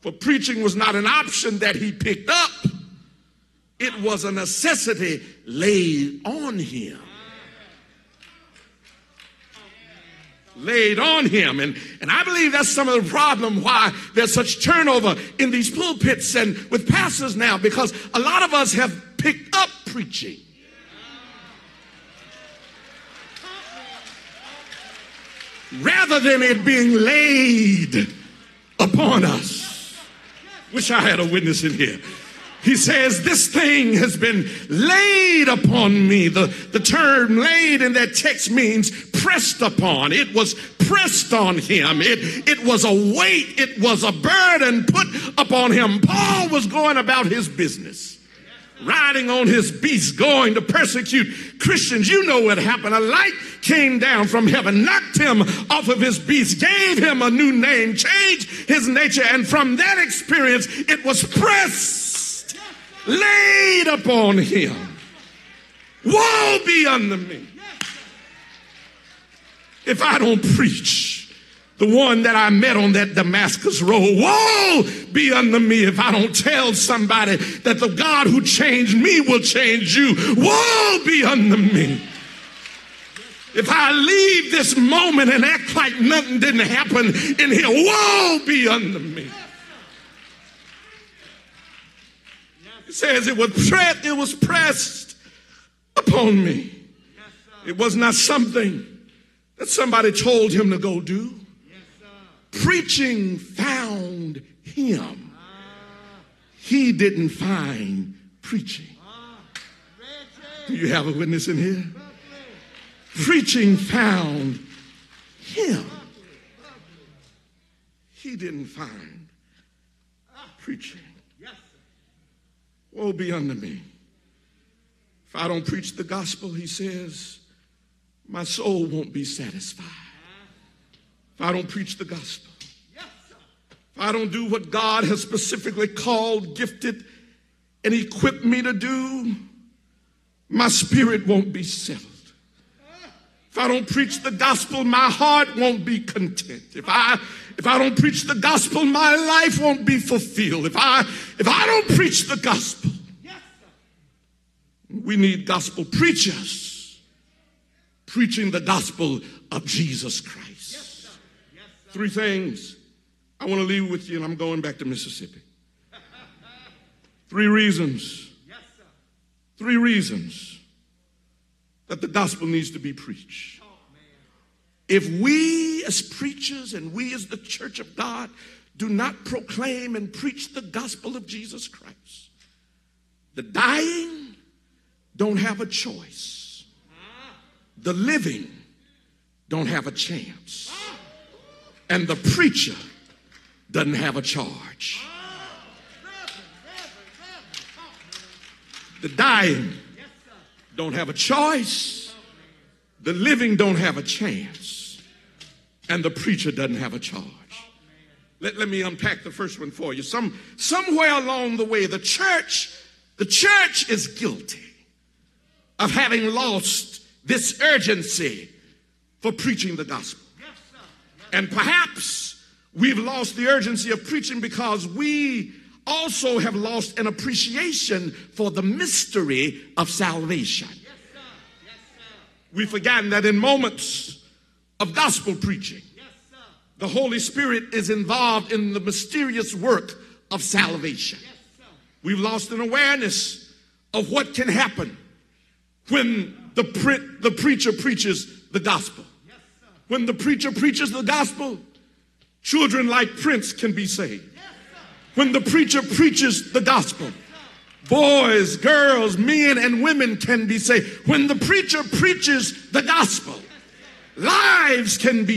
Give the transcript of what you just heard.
For preaching was not an option that he picked up, it was a necessity laid on him. laid on him. And, and I believe that's some of the problem why there's such turnover in these pulpits and with pastors now, because a lot of us have picked up preaching. Rather than it being laid upon us. Wish I had a witness in here. He says, This thing has been laid upon me. The, the term laid in that text means pressed upon. It was pressed on him. It, it was a weight, it was a burden put upon him. Paul was going about his business, riding on his beast, going to persecute Christians. You know what happened. A light came down from heaven, knocked him off of his beast, gave him a new name, changed his nature, and from that experience, it was pressed laid upon him. Woe be unto me if I don't preach the one that I met on that Damascus road. Woe be unto me if I don't tell somebody that the God who changed me will change you. Woe be unto me. If I leave this moment and act like nothing didn't happen in here, woe be unto me. It says it was pressed, it was pressed upon me. It was not something that somebody told him to go do. Preaching found him. He didn't find preaching. Do you have a witness in here? Preaching found him. He didn't find preaching. Woe be unto me. If I don't preach the gospel, he says, my soul won't be satisfied. If I don't preach the gospel, if I don't do what God has specifically called, gifted, and equipped me to do, my spirit won't be settled. If I don't preach the gospel, my heart won't be content. If I if I don't preach the gospel, my life won't be fulfilled. If I if I don't preach the gospel, we need gospel preachers preaching the gospel of Jesus Christ. Three things I want to leave with you, and I'm going back to Mississippi. Three reasons. Three reasons that the gospel needs to be preached. Oh, if we as preachers and we as the church of God do not proclaim and preach the gospel of Jesus Christ, the dying don't have a choice. Uh-huh. The living don't have a chance. And the preacher doesn't have a charge. The dying don't have a choice. The living don't have a chance. And the preacher doesn't have a charge. Let, let me unpack the first one for you. Some, somewhere along the way, the church, the church is guilty of having lost this urgency for preaching the gospel. And perhaps we've lost the urgency of preaching because we also have lost an appreciation for the mystery of salvation. We've forgotten that in moments of gospel preaching, the Holy Spirit is involved in the mysterious work of salvation. We've lost an awareness of what can happen when the, pre- the preacher preaches the gospel. When the preacher preaches the gospel, children like Prince can be saved. When the preacher preaches the gospel, boys, girls, men, and women can be saved. When the preacher preaches the gospel, lives can be